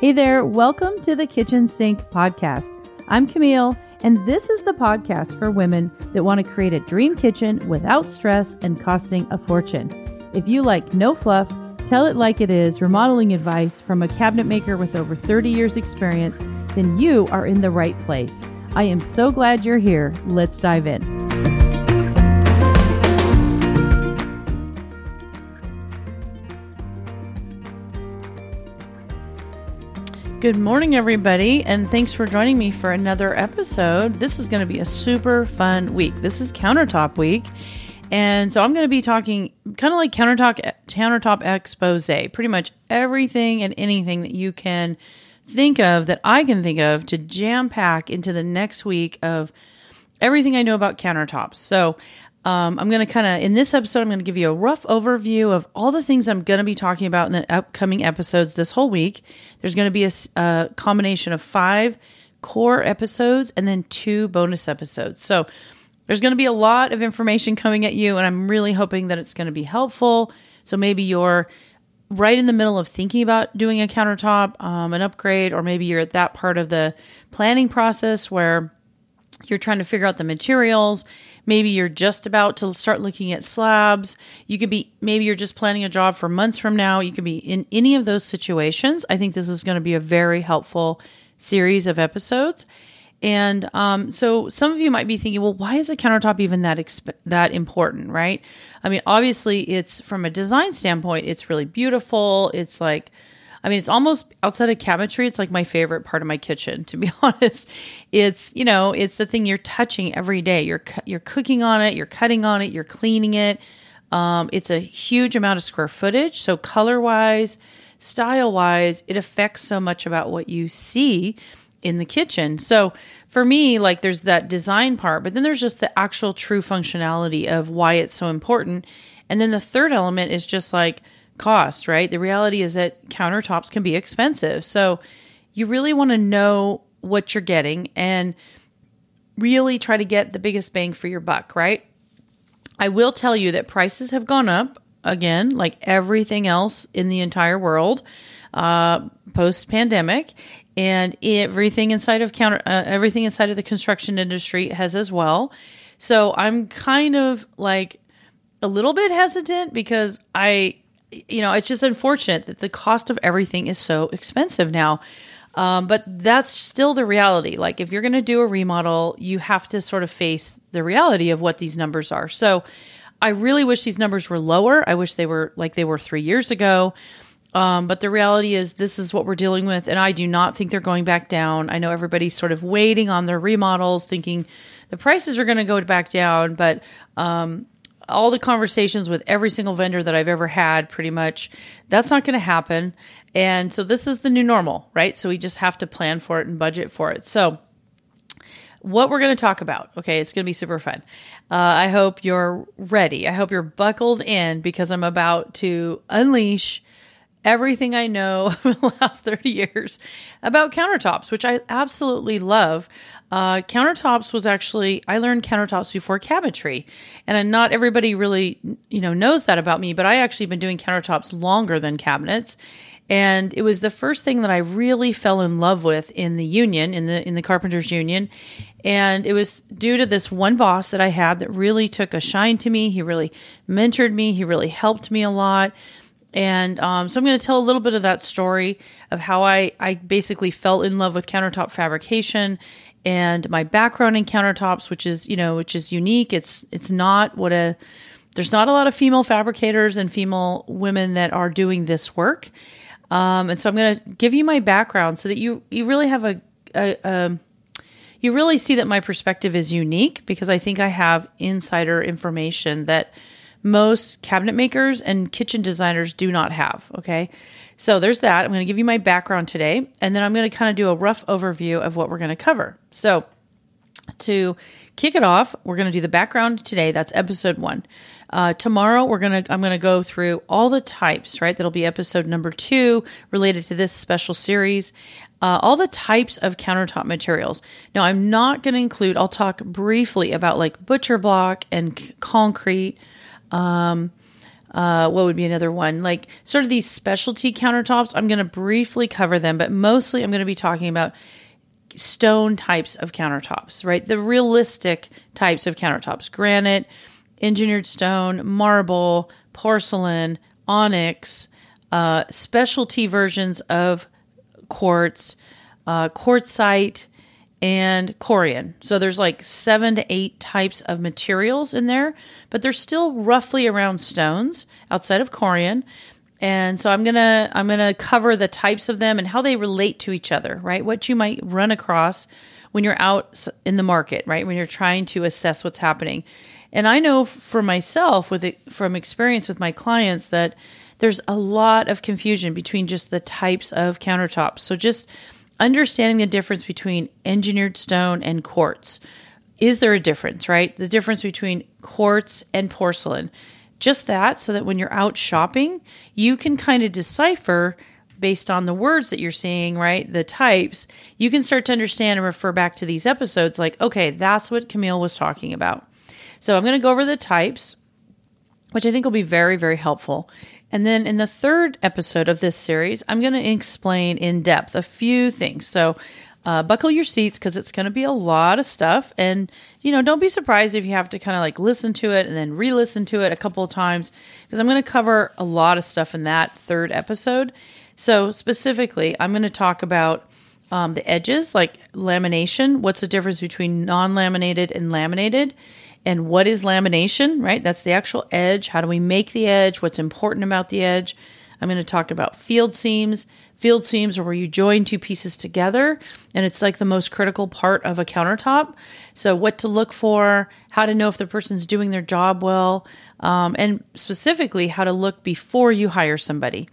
Hey there, welcome to the Kitchen Sink Podcast. I'm Camille, and this is the podcast for women that want to create a dream kitchen without stress and costing a fortune. If you like no fluff, tell it like it is, remodeling advice from a cabinet maker with over 30 years' experience, then you are in the right place. I am so glad you're here. Let's dive in. Good morning, everybody, and thanks for joining me for another episode. This is going to be a super fun week. This is countertop week, and so I'm going to be talking kind of like countertop countertop expose, pretty much everything and anything that you can think of that I can think of to jam pack into the next week of everything I know about countertops. So um, I'm going to kind of, in this episode, I'm going to give you a rough overview of all the things I'm going to be talking about in the upcoming episodes this whole week. There's going to be a, a combination of five core episodes and then two bonus episodes. So there's going to be a lot of information coming at you, and I'm really hoping that it's going to be helpful. So maybe you're right in the middle of thinking about doing a countertop, um, an upgrade, or maybe you're at that part of the planning process where you're trying to figure out the materials Maybe you're just about to start looking at slabs. You could be, maybe you're just planning a job for months from now. You could be in any of those situations. I think this is going to be a very helpful series of episodes. And um, so some of you might be thinking, well, why is a countertop even that exp- that important, right? I mean, obviously, it's from a design standpoint, it's really beautiful. It's like I mean, it's almost outside of cabinetry. It's like my favorite part of my kitchen, to be honest. It's you know, it's the thing you're touching every day. You're you're cooking on it, you're cutting on it, you're cleaning it. Um, it's a huge amount of square footage, so color wise, style wise, it affects so much about what you see in the kitchen. So for me, like there's that design part, but then there's just the actual true functionality of why it's so important. And then the third element is just like cost, right? The reality is that countertops can be expensive. So you really want to know what you're getting and really try to get the biggest bang for your buck, right? I will tell you that prices have gone up again, like everything else in the entire world uh, post pandemic, and everything inside of counter uh, everything inside of the construction industry has as well. So I'm kind of like a little bit hesitant because I you know, it's just unfortunate that the cost of everything is so expensive now. Um, but that's still the reality. Like, if you're going to do a remodel, you have to sort of face the reality of what these numbers are. So, I really wish these numbers were lower. I wish they were like they were three years ago. Um, but the reality is, this is what we're dealing with. And I do not think they're going back down. I know everybody's sort of waiting on their remodels, thinking the prices are going to go back down. But um, all the conversations with every single vendor that I've ever had, pretty much, that's not going to happen. And so this is the new normal, right? So we just have to plan for it and budget for it. So, what we're going to talk about, okay, it's going to be super fun. Uh, I hope you're ready. I hope you're buckled in because I'm about to unleash everything I know over the last 30 years about countertops, which I absolutely love. Uh, countertops was actually, I learned countertops before cabinetry. And not everybody really, you know, knows that about me, but I actually been doing countertops longer than cabinets. And it was the first thing that I really fell in love with in the union, in the in the carpenters union. And it was due to this one boss that I had that really took a shine to me. He really mentored me. He really helped me a lot. And um, so I'm going to tell a little bit of that story of how I, I basically fell in love with countertop fabrication and my background in countertops, which is, you know, which is unique. It's, it's not what a, there's not a lot of female fabricators and female women that are doing this work. Um, and so I'm going to give you my background so that you, you really have a, a, a you really see that my perspective is unique because I think I have insider information that most cabinet makers and kitchen designers do not have. Okay. So there's that. I'm going to give you my background today, and then I'm going to kind of do a rough overview of what we're going to cover. So to kick it off, we're going to do the background today. That's episode one. Uh, tomorrow, we're gonna I'm gonna go through all the types. Right, that'll be episode number two related to this special series. Uh, all the types of countertop materials. Now, I'm not going to include. I'll talk briefly about like butcher block and c- concrete um, uh, what would be another one? Like sort of these specialty countertops. I'm going to briefly cover them, but mostly I'm going to be talking about stone types of countertops, right? The realistic types of countertops granite, engineered stone, marble, porcelain, onyx, uh, specialty versions of quartz, uh, quartzite, and corian. So there's like seven to eight types of materials in there, but they're still roughly around stones outside of corian. And so I'm gonna I'm gonna cover the types of them and how they relate to each other, right? What you might run across when you're out in the market, right? When you're trying to assess what's happening. And I know for myself, with it, from experience with my clients, that there's a lot of confusion between just the types of countertops. So just understanding the difference between engineered stone and quartz. Is there a difference, right? The difference between quartz and porcelain. Just that, so that when you're out shopping, you can kind of decipher based on the words that you're seeing, right? The types, you can start to understand and refer back to these episodes like, okay, that's what Camille was talking about. So I'm going to go over the types, which I think will be very, very helpful. And then in the third episode of this series, I'm going to explain in depth a few things. So uh, buckle your seats because it's going to be a lot of stuff. And, you know, don't be surprised if you have to kind of like listen to it and then re listen to it a couple of times because I'm going to cover a lot of stuff in that third episode. So, specifically, I'm going to talk about um, the edges, like lamination. What's the difference between non laminated and laminated? And what is lamination, right? That's the actual edge. How do we make the edge? What's important about the edge? I'm going to talk about field seams. Field seams are where you join two pieces together, and it's like the most critical part of a countertop. So, what to look for, how to know if the person's doing their job well, um, and specifically how to look before you hire somebody.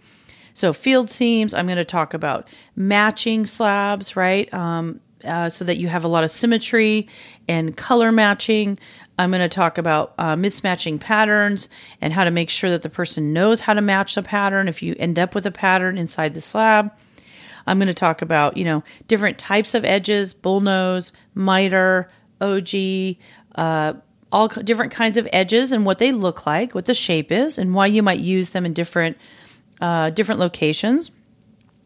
So, field seams, I'm going to talk about matching slabs, right? Um, uh, so that you have a lot of symmetry and color matching. I'm going to talk about uh, mismatching patterns and how to make sure that the person knows how to match the pattern if you end up with a pattern inside the slab. I'm going to talk about, you know, different types of edges, bullnose, miter, OG, uh, all different kinds of edges and what they look like, what the shape is, and why you might use them in different uh, different locations.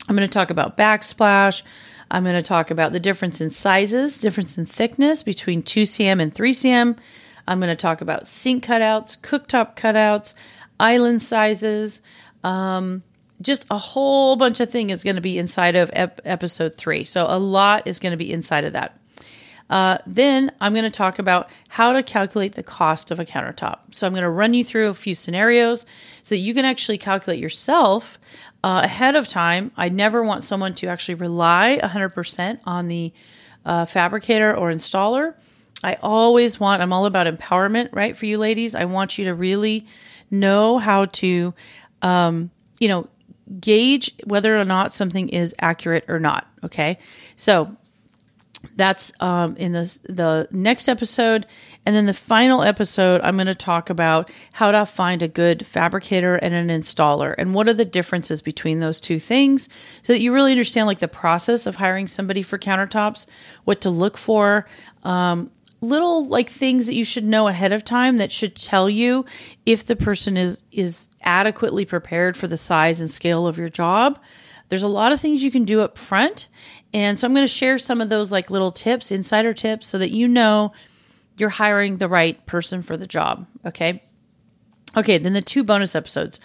I'm going to talk about backsplash. I'm going to talk about the difference in sizes, difference in thickness between 2cm and 3cm. I'm going to talk about sink cutouts, cooktop cutouts, island sizes. Um, just a whole bunch of things is going to be inside of ep- episode three. So a lot is going to be inside of that. Uh, then I'm going to talk about how to calculate the cost of a countertop. So I'm going to run you through a few scenarios so that you can actually calculate yourself uh, ahead of time. I never want someone to actually rely 100% on the uh, fabricator or installer. I always want, I'm all about empowerment, right? For you ladies, I want you to really know how to, um, you know, gauge whether or not something is accurate or not. Okay. So that's um, in the the next episode, and then the final episode. I'm going to talk about how to find a good fabricator and an installer, and what are the differences between those two things, so that you really understand like the process of hiring somebody for countertops, what to look for, um, little like things that you should know ahead of time that should tell you if the person is is adequately prepared for the size and scale of your job. There's a lot of things you can do up front. And so I'm going to share some of those like little tips, insider tips so that you know you're hiring the right person for the job, okay? Okay, then the two bonus episodes.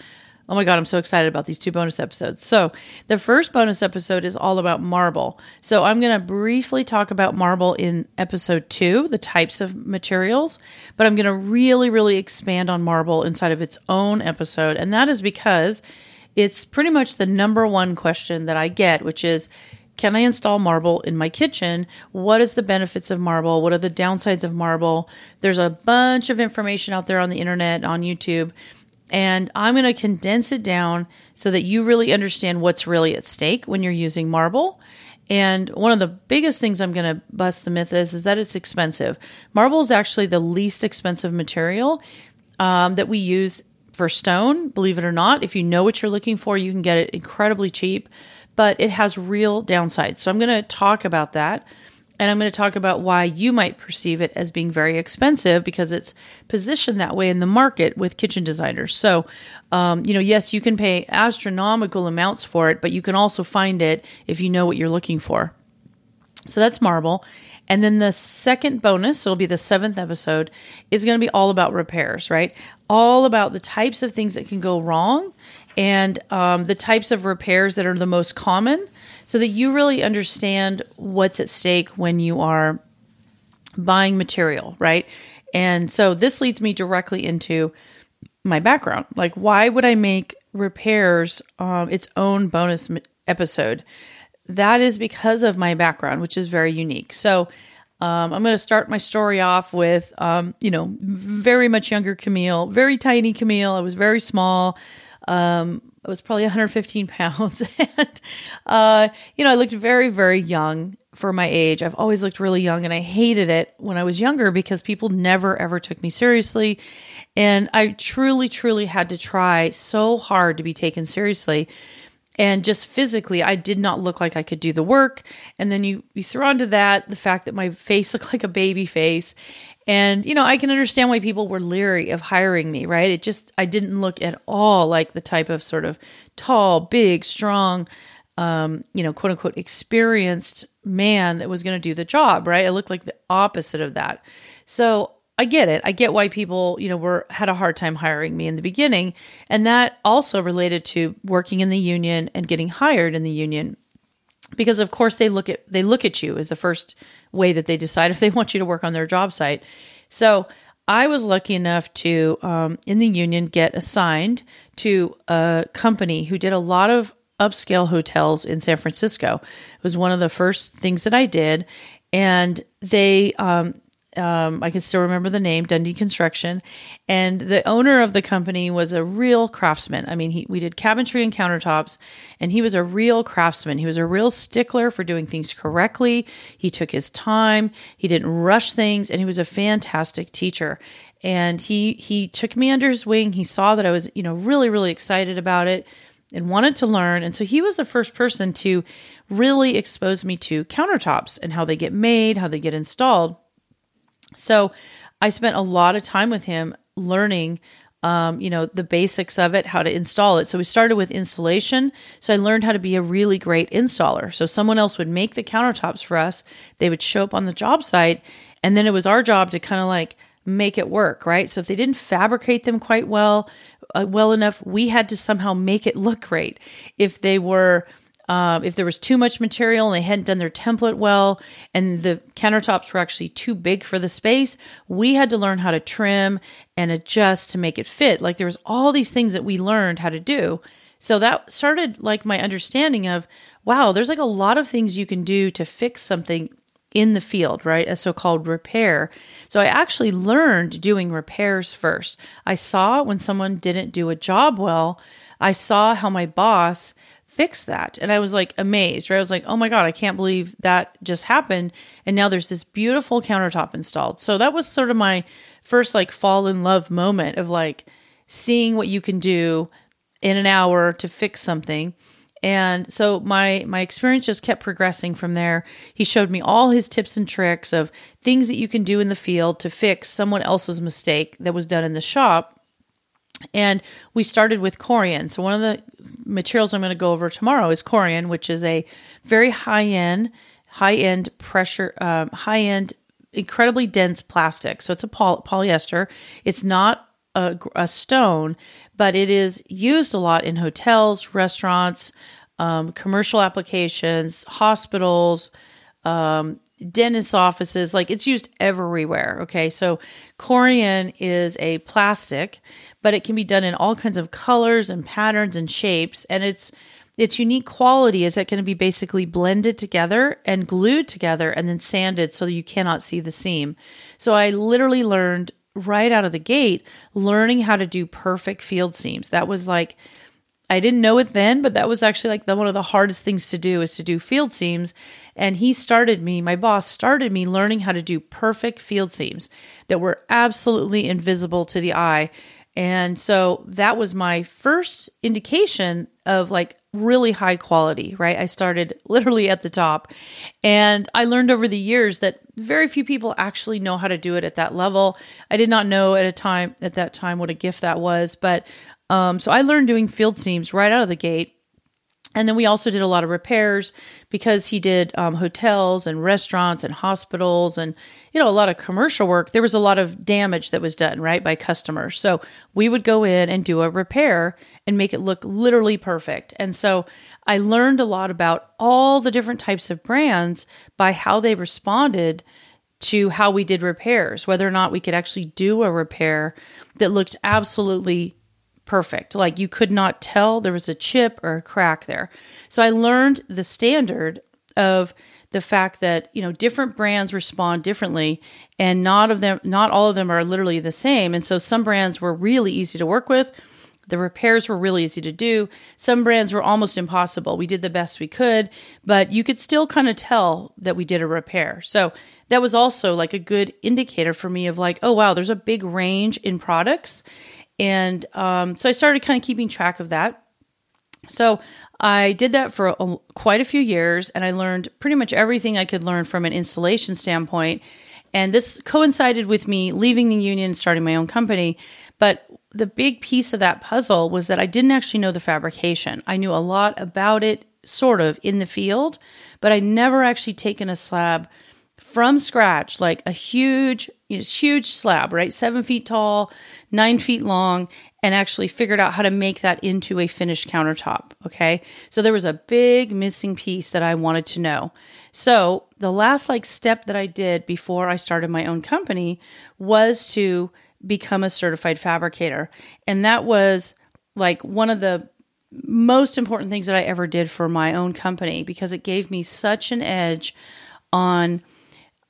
Oh my God, I'm so excited about these two bonus episodes. So, the first bonus episode is all about marble. So, I'm going to briefly talk about marble in episode two, the types of materials, but I'm going to really, really expand on marble inside of its own episode. And that is because it's pretty much the number one question that I get, which is, can I install marble in my kitchen? What is the benefits of marble? What are the downsides of marble? There's a bunch of information out there on the internet, on YouTube and I'm going to condense it down so that you really understand what's really at stake when you're using marble. And one of the biggest things I'm going to bust the myth is, is that it's expensive. Marble is actually the least expensive material um, that we use for stone, believe it or not. If you know what you're looking for, you can get it incredibly cheap, but it has real downsides. So I'm going to talk about that. And I'm going to talk about why you might perceive it as being very expensive because it's positioned that way in the market with kitchen designers. So, um, you know, yes, you can pay astronomical amounts for it, but you can also find it if you know what you're looking for. So that's marble. And then the second bonus, it'll be the seventh episode, is going to be all about repairs, right? All about the types of things that can go wrong and um, the types of repairs that are the most common so that you really understand what's at stake when you are buying material, right? And so this leads me directly into my background. Like, why would I make repairs um, its own bonus episode? That is because of my background, which is very unique. So, um, I'm going to start my story off with, um, you know, very much younger Camille, very tiny Camille. I was very small. Um, I was probably 115 pounds. and, uh, you know, I looked very, very young for my age. I've always looked really young and I hated it when I was younger because people never ever took me seriously. And I truly, truly had to try so hard to be taken seriously. And just physically, I did not look like I could do the work. And then you, you throw onto that the fact that my face looked like a baby face. And, you know, I can understand why people were leery of hiring me, right? It just, I didn't look at all like the type of sort of tall, big, strong, um, you know, quote unquote, experienced man that was going to do the job, right? I looked like the opposite of that. So I get it. I get why people, you know, were had a hard time hiring me in the beginning, and that also related to working in the union and getting hired in the union because of course they look at they look at you as the first way that they decide if they want you to work on their job site. So I was lucky enough to um, in the union get assigned to a company who did a lot of upscale hotels in San Francisco. It was one of the first things that I did, and they um, um, I can still remember the name, Dundee Construction, and the owner of the company was a real craftsman. I mean, he, we did cabinetry and countertops, and he was a real craftsman. He was a real stickler for doing things correctly. He took his time. He didn't rush things, and he was a fantastic teacher. And he he took me under his wing. He saw that I was, you know, really really excited about it and wanted to learn. And so he was the first person to really expose me to countertops and how they get made, how they get installed. So I spent a lot of time with him learning um, you know, the basics of it, how to install it. So we started with installation. So I learned how to be a really great installer. So someone else would make the countertops for us. They would show up on the job site, and then it was our job to kind of like make it work, right? So if they didn't fabricate them quite well, uh, well enough, we had to somehow make it look great. If they were um, if there was too much material and they hadn't done their template well and the countertops were actually too big for the space, we had to learn how to trim and adjust to make it fit. Like there was all these things that we learned how to do. So that started like my understanding of wow, there's like a lot of things you can do to fix something in the field, right? A so called repair. So I actually learned doing repairs first. I saw when someone didn't do a job well, I saw how my boss fix that. And I was like amazed, right? I was like, oh my God, I can't believe that just happened. And now there's this beautiful countertop installed. So that was sort of my first like fall in love moment of like seeing what you can do in an hour to fix something. And so my my experience just kept progressing from there. He showed me all his tips and tricks of things that you can do in the field to fix someone else's mistake that was done in the shop. And we started with Corian. So one of the materials I'm going to go over tomorrow is Corian, which is a very high end, high end pressure, um, high end, incredibly dense plastic. So it's a poly- polyester. It's not a, a, stone, but it is used a lot in hotels, restaurants, um, commercial applications, hospitals, um, dentist offices. Like it's used everywhere. Okay, so Corian is a plastic but it can be done in all kinds of colors and patterns and shapes. And its its unique quality is it can be basically blended together and glued together and then sanded so that you cannot see the seam. So I literally learned right out of the gate learning how to do perfect field seams. That was like I didn't know it then, but that was actually like the, one of the hardest things to do is to do field seams. And he started me, my boss started me learning how to do perfect field seams that were absolutely invisible to the eye and so that was my first indication of like really high quality, right? I started literally at the top. And I learned over the years that very few people actually know how to do it at that level. I did not know at a time at that time what a gift that was, but um, so I learned doing field seams right out of the gate and then we also did a lot of repairs because he did um, hotels and restaurants and hospitals and you know a lot of commercial work. There was a lot of damage that was done right by customers. So we would go in and do a repair and make it look literally perfect. And so I learned a lot about all the different types of brands by how they responded to how we did repairs, whether or not we could actually do a repair that looked absolutely perfect. Like you could not tell there was a chip or a crack there. So I learned the standard of the fact that, you know, different brands respond differently and not of them not all of them are literally the same. And so some brands were really easy to work with. The repairs were really easy to do. Some brands were almost impossible. We did the best we could, but you could still kind of tell that we did a repair. So that was also like a good indicator for me of like, oh wow, there's a big range in products and um, so I started kind of keeping track of that. So I did that for a, quite a few years and I learned pretty much everything I could learn from an installation standpoint. And this coincided with me leaving the union and starting my own company. But the big piece of that puzzle was that I didn't actually know the fabrication. I knew a lot about it, sort of, in the field, but I'd never actually taken a slab from scratch, like a huge, you know, huge slab, right? Seven feet tall, nine feet long, and actually figured out how to make that into a finished countertop. Okay. So there was a big missing piece that I wanted to know. So the last like step that I did before I started my own company was to become a certified fabricator. And that was like one of the most important things that I ever did for my own company because it gave me such an edge on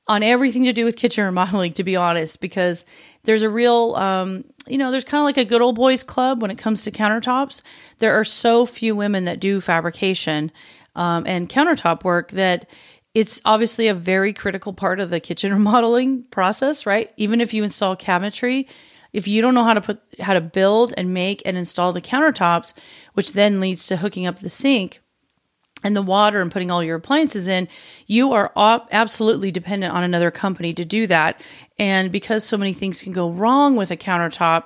on everything to do with kitchen remodeling, to be honest, because there's a real, um, you know, there's kind of like a good old boys club when it comes to countertops. There are so few women that do fabrication um, and countertop work that it's obviously a very critical part of the kitchen remodeling process, right? Even if you install cabinetry, if you don't know how to put how to build and make and install the countertops, which then leads to hooking up the sink, and the water and putting all your appliances in, you are absolutely dependent on another company to do that. And because so many things can go wrong with a countertop,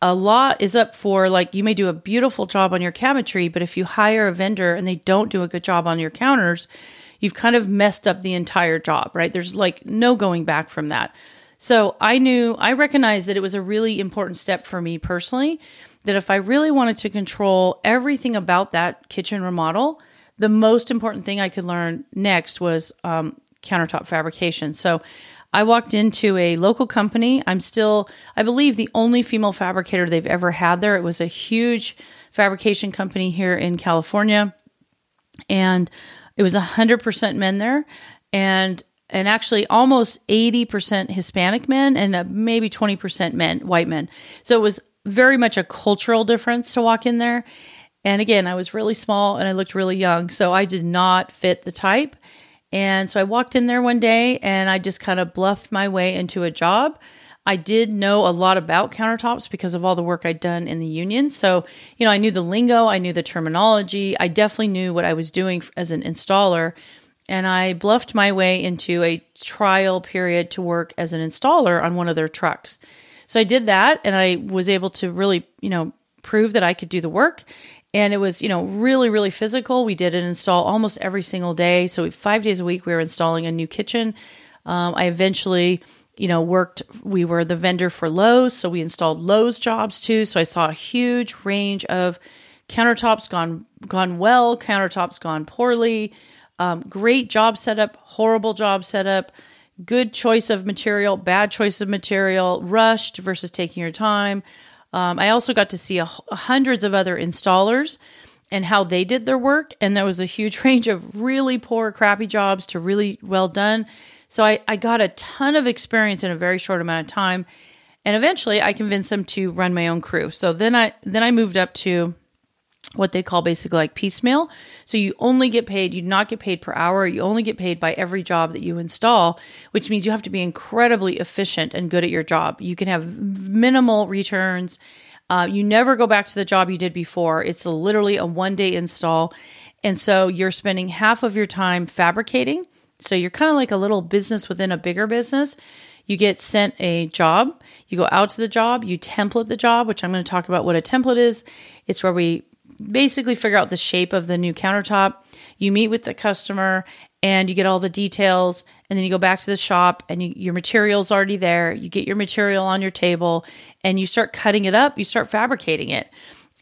a lot is up for like you may do a beautiful job on your cabinetry, but if you hire a vendor and they don't do a good job on your counters, you've kind of messed up the entire job, right? There's like no going back from that. So I knew, I recognized that it was a really important step for me personally that if I really wanted to control everything about that kitchen remodel, the most important thing I could learn next was um, countertop fabrication. So I walked into a local company. I'm still, I believe, the only female fabricator they've ever had there. It was a huge fabrication company here in California. And it was 100% men there. And and actually almost 80% Hispanic men and uh, maybe 20% men, white men. So it was very much a cultural difference to walk in there. And again, I was really small and I looked really young, so I did not fit the type. And so I walked in there one day and I just kind of bluffed my way into a job. I did know a lot about countertops because of all the work I'd done in the union. So, you know, I knew the lingo, I knew the terminology, I definitely knew what I was doing as an installer. And I bluffed my way into a trial period to work as an installer on one of their trucks. So I did that and I was able to really, you know, prove that I could do the work and it was you know really really physical. We did an install almost every single day. So five days a week we were installing a new kitchen. Um, i eventually you know worked we were the vendor for Lowe's so we installed Lowe's jobs too. So i saw a huge range of countertops gone gone well countertops gone poorly. Um, great job setup horrible job setup. Good choice of material bad choice of material rushed versus taking your time um, I also got to see a, hundreds of other installers and how they did their work. And there was a huge range of really poor, crappy jobs to really well done. So I, I got a ton of experience in a very short amount of time. And eventually I convinced them to run my own crew. So then I then I moved up to what they call basically like piecemeal. So you only get paid, you do not get paid per hour. You only get paid by every job that you install, which means you have to be incredibly efficient and good at your job. You can have minimal returns. Uh, you never go back to the job you did before. It's a, literally a one day install. And so you're spending half of your time fabricating. So you're kind of like a little business within a bigger business. You get sent a job, you go out to the job, you template the job, which I'm going to talk about what a template is. It's where we basically figure out the shape of the new countertop. You meet with the customer and you get all the details and then you go back to the shop and you, your material's already there. You get your material on your table and you start cutting it up, you start fabricating it.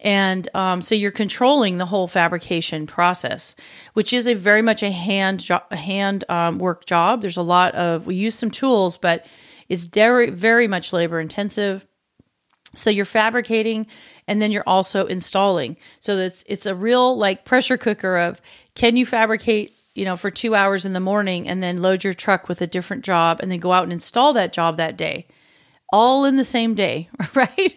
And um, so you're controlling the whole fabrication process, which is a very much a hand jo- hand um, work job. There's a lot of we use some tools, but it's very very much labor intensive. So you're fabricating, and then you're also installing. So it's it's a real like pressure cooker of can you fabricate you know for two hours in the morning and then load your truck with a different job and then go out and install that job that day all in the same day, right?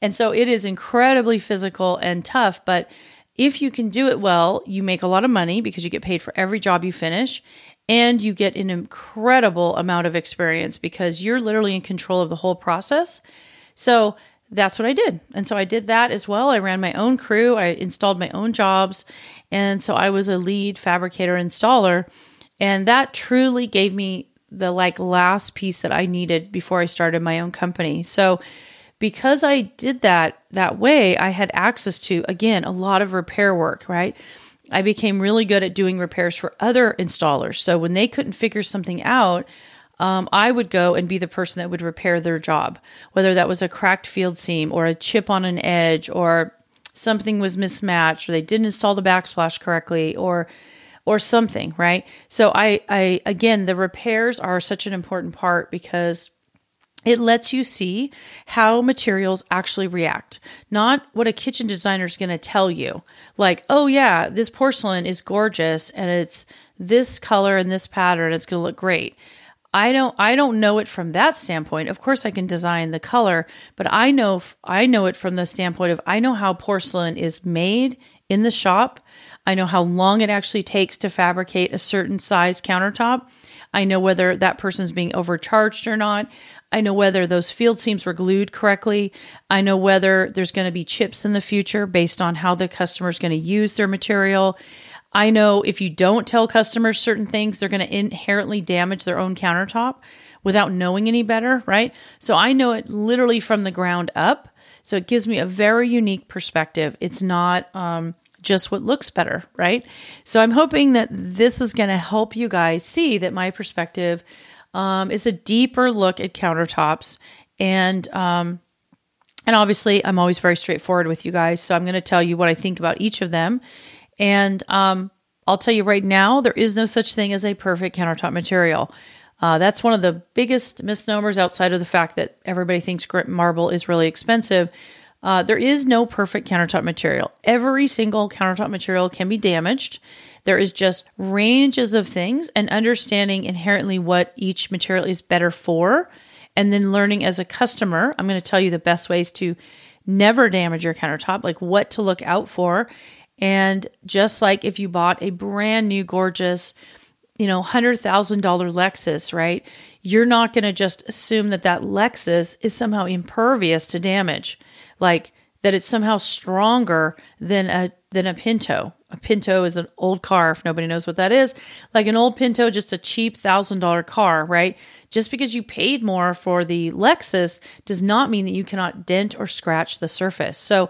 And so it is incredibly physical and tough, but if you can do it well, you make a lot of money because you get paid for every job you finish and you get an incredible amount of experience because you're literally in control of the whole process. So that's what I did. And so I did that as well. I ran my own crew, I installed my own jobs. And so I was a lead fabricator installer. And that truly gave me the like last piece that I needed before I started my own company. So because I did that that way, I had access to again a lot of repair work, right? I became really good at doing repairs for other installers. So when they couldn't figure something out, um, I would go and be the person that would repair their job, whether that was a cracked field seam or a chip on an edge or something was mismatched or they didn't install the backsplash correctly or or something, right? So I, I again, the repairs are such an important part because it lets you see how materials actually react, not what a kitchen designer is going to tell you. Like, oh, yeah, this porcelain is gorgeous and it's this color and this pattern, it's going to look great. I don't I don't know it from that standpoint. Of course I can design the color, but I know I know it from the standpoint of I know how porcelain is made in the shop. I know how long it actually takes to fabricate a certain size countertop. I know whether that person's being overcharged or not. I know whether those field seams were glued correctly. I know whether there's going to be chips in the future based on how the customer is going to use their material. I know if you don't tell customers certain things, they're going to inherently damage their own countertop without knowing any better, right? So I know it literally from the ground up. So it gives me a very unique perspective. It's not um, just what looks better, right? So I'm hoping that this is going to help you guys see that my perspective um, is a deeper look at countertops and um, and obviously I'm always very straightforward with you guys. So I'm going to tell you what I think about each of them, and um, I'll tell you right now there is no such thing as a perfect countertop material. Uh, that's one of the biggest misnomers outside of the fact that everybody thinks grit marble is really expensive. Uh, there is no perfect countertop material. Every single countertop material can be damaged. There is just ranges of things and understanding inherently what each material is better for. And then learning as a customer, I'm going to tell you the best ways to never damage your countertop, like what to look out for. And just like if you bought a brand new, gorgeous, you know, $100,000 Lexus, right? You're not going to just assume that that Lexus is somehow impervious to damage like that it's somehow stronger than a than a Pinto. A Pinto is an old car, if nobody knows what that is. Like an old Pinto, just a cheap thousand dollar car, right? Just because you paid more for the Lexus does not mean that you cannot dent or scratch the surface. So,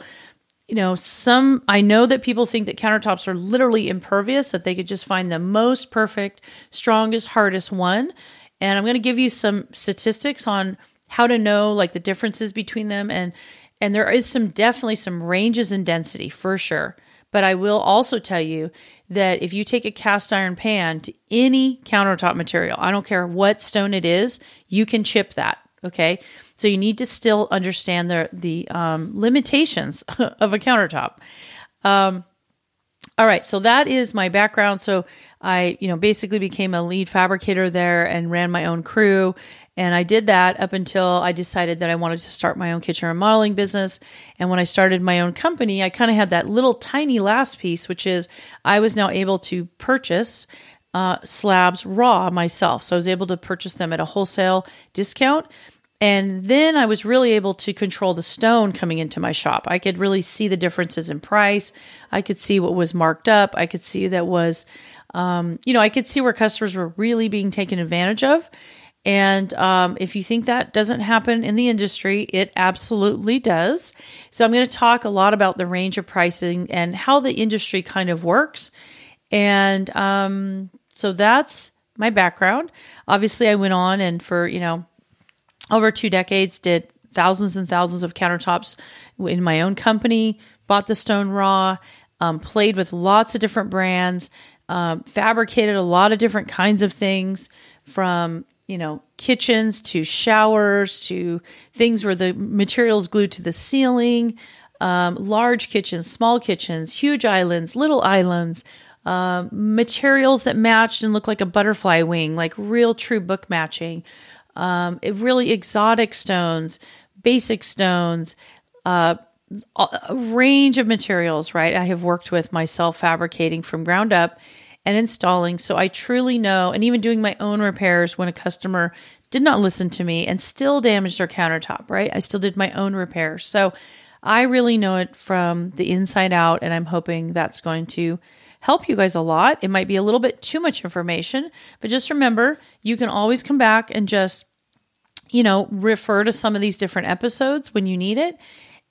you know, some I know that people think that countertops are literally impervious, that they could just find the most perfect, strongest, hardest one. And I'm going to give you some statistics on how to know like the differences between them and and there is some definitely some ranges in density for sure. But I will also tell you that if you take a cast iron pan to any countertop material, I don't care what stone it is, you can chip that. Okay. So you need to still understand the, the um, limitations of a countertop. Um, all right. So that is my background. So I, you know, basically became a lead fabricator there and ran my own crew and I did that up until I decided that I wanted to start my own kitchen remodeling business. And when I started my own company, I kind of had that little tiny last piece, which is I was now able to purchase uh, slabs raw myself. So I was able to purchase them at a wholesale discount. And then I was really able to control the stone coming into my shop. I could really see the differences in price. I could see what was marked up. I could see that was, um, you know, I could see where customers were really being taken advantage of. And um, if you think that doesn't happen in the industry, it absolutely does. So I'm going to talk a lot about the range of pricing and how the industry kind of works. And um, so that's my background. Obviously, I went on and for, you know, over two decades did thousands and thousands of countertops in my own company, bought the stone raw, um, played with lots of different brands, um, fabricated a lot of different kinds of things from you know kitchens to showers to things where the materials glued to the ceiling um, large kitchens small kitchens huge islands little islands um, materials that matched and looked like a butterfly wing like real true book matching um, really exotic stones basic stones uh, a range of materials, right? I have worked with myself fabricating from ground up and installing. So I truly know, and even doing my own repairs when a customer did not listen to me and still damaged their countertop, right? I still did my own repairs. So I really know it from the inside out, and I'm hoping that's going to help you guys a lot. It might be a little bit too much information, but just remember you can always come back and just, you know, refer to some of these different episodes when you need it.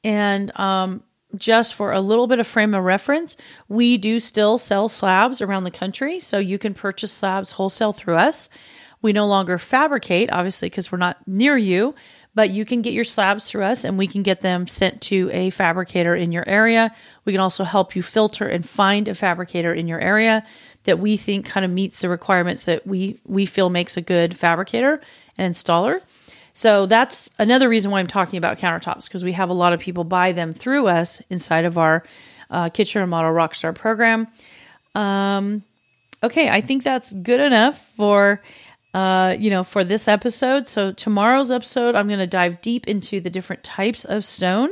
And um, just for a little bit of frame of reference, we do still sell slabs around the country. So you can purchase slabs wholesale through us. We no longer fabricate, obviously, because we're not near you, but you can get your slabs through us and we can get them sent to a fabricator in your area. We can also help you filter and find a fabricator in your area that we think kind of meets the requirements that we, we feel makes a good fabricator and installer. So that's another reason why I'm talking about countertops because we have a lot of people buy them through us inside of our uh, Kitchen Remodel Rockstar program. Um, okay, I think that's good enough for uh, you know for this episode. So tomorrow's episode, I'm going to dive deep into the different types of stone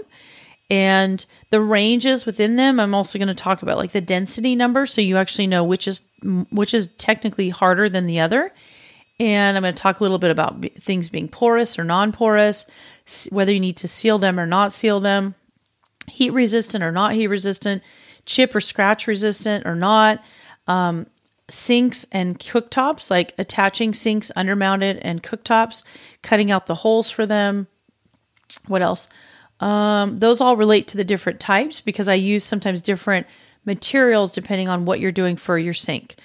and the ranges within them. I'm also going to talk about like the density number, so you actually know which is which is technically harder than the other and I'm going to talk a little bit about things being porous or non porous, whether you need to seal them or not seal them, heat resistant or not heat resistant, chip or scratch resistant or not, um, sinks and cooktops, like attaching sinks undermounted and cooktops, cutting out the holes for them. What else? Um, those all relate to the different types because I use sometimes different materials depending on what you're doing for your sink.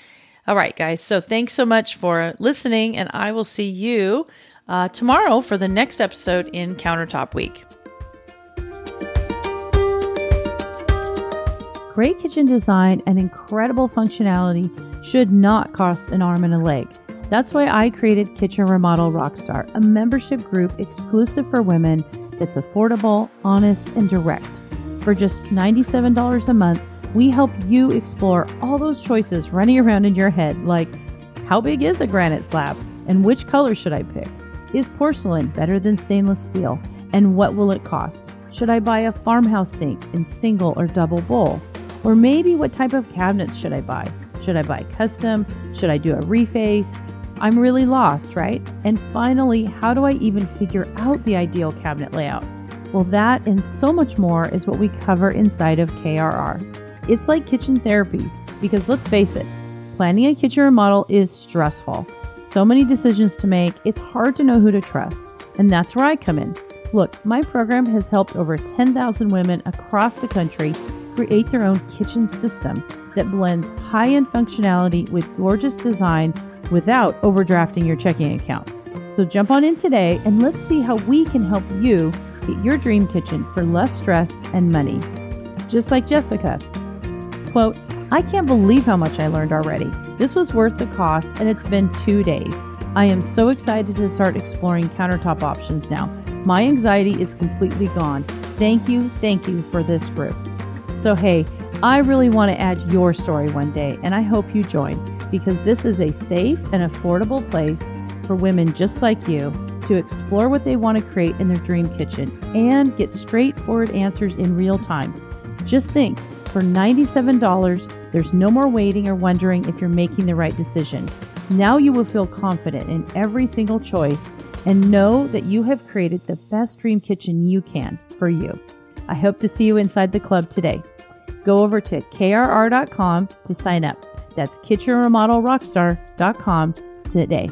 All right, guys. So thanks so much for listening, and I will see you uh, tomorrow for the next episode in Countertop Week. Great kitchen design and incredible functionality should not cost an arm and a leg. That's why I created Kitchen Remodel Rockstar, a membership group exclusive for women that's affordable, honest, and direct. For just $97 a month, we help you explore all those choices running around in your head, like how big is a granite slab and which color should I pick? Is porcelain better than stainless steel? And what will it cost? Should I buy a farmhouse sink in single or double bowl? Or maybe what type of cabinets should I buy? Should I buy custom? Should I do a reface? I'm really lost, right? And finally, how do I even figure out the ideal cabinet layout? Well, that and so much more is what we cover inside of KRR. It's like kitchen therapy because let's face it, planning a kitchen remodel is stressful. So many decisions to make, it's hard to know who to trust. And that's where I come in. Look, my program has helped over 10,000 women across the country create their own kitchen system that blends high end functionality with gorgeous design without overdrafting your checking account. So jump on in today and let's see how we can help you get your dream kitchen for less stress and money. Just like Jessica, Quote, I can't believe how much I learned already. This was worth the cost, and it's been two days. I am so excited to start exploring countertop options now. My anxiety is completely gone. Thank you, thank you for this group. So, hey, I really want to add your story one day, and I hope you join because this is a safe and affordable place for women just like you to explore what they want to create in their dream kitchen and get straightforward answers in real time. Just think for $97, there's no more waiting or wondering if you're making the right decision. Now you will feel confident in every single choice and know that you have created the best dream kitchen you can for you. I hope to see you inside the club today. Go over to krr.com to sign up. That's kitchenremodelrockstar.com today.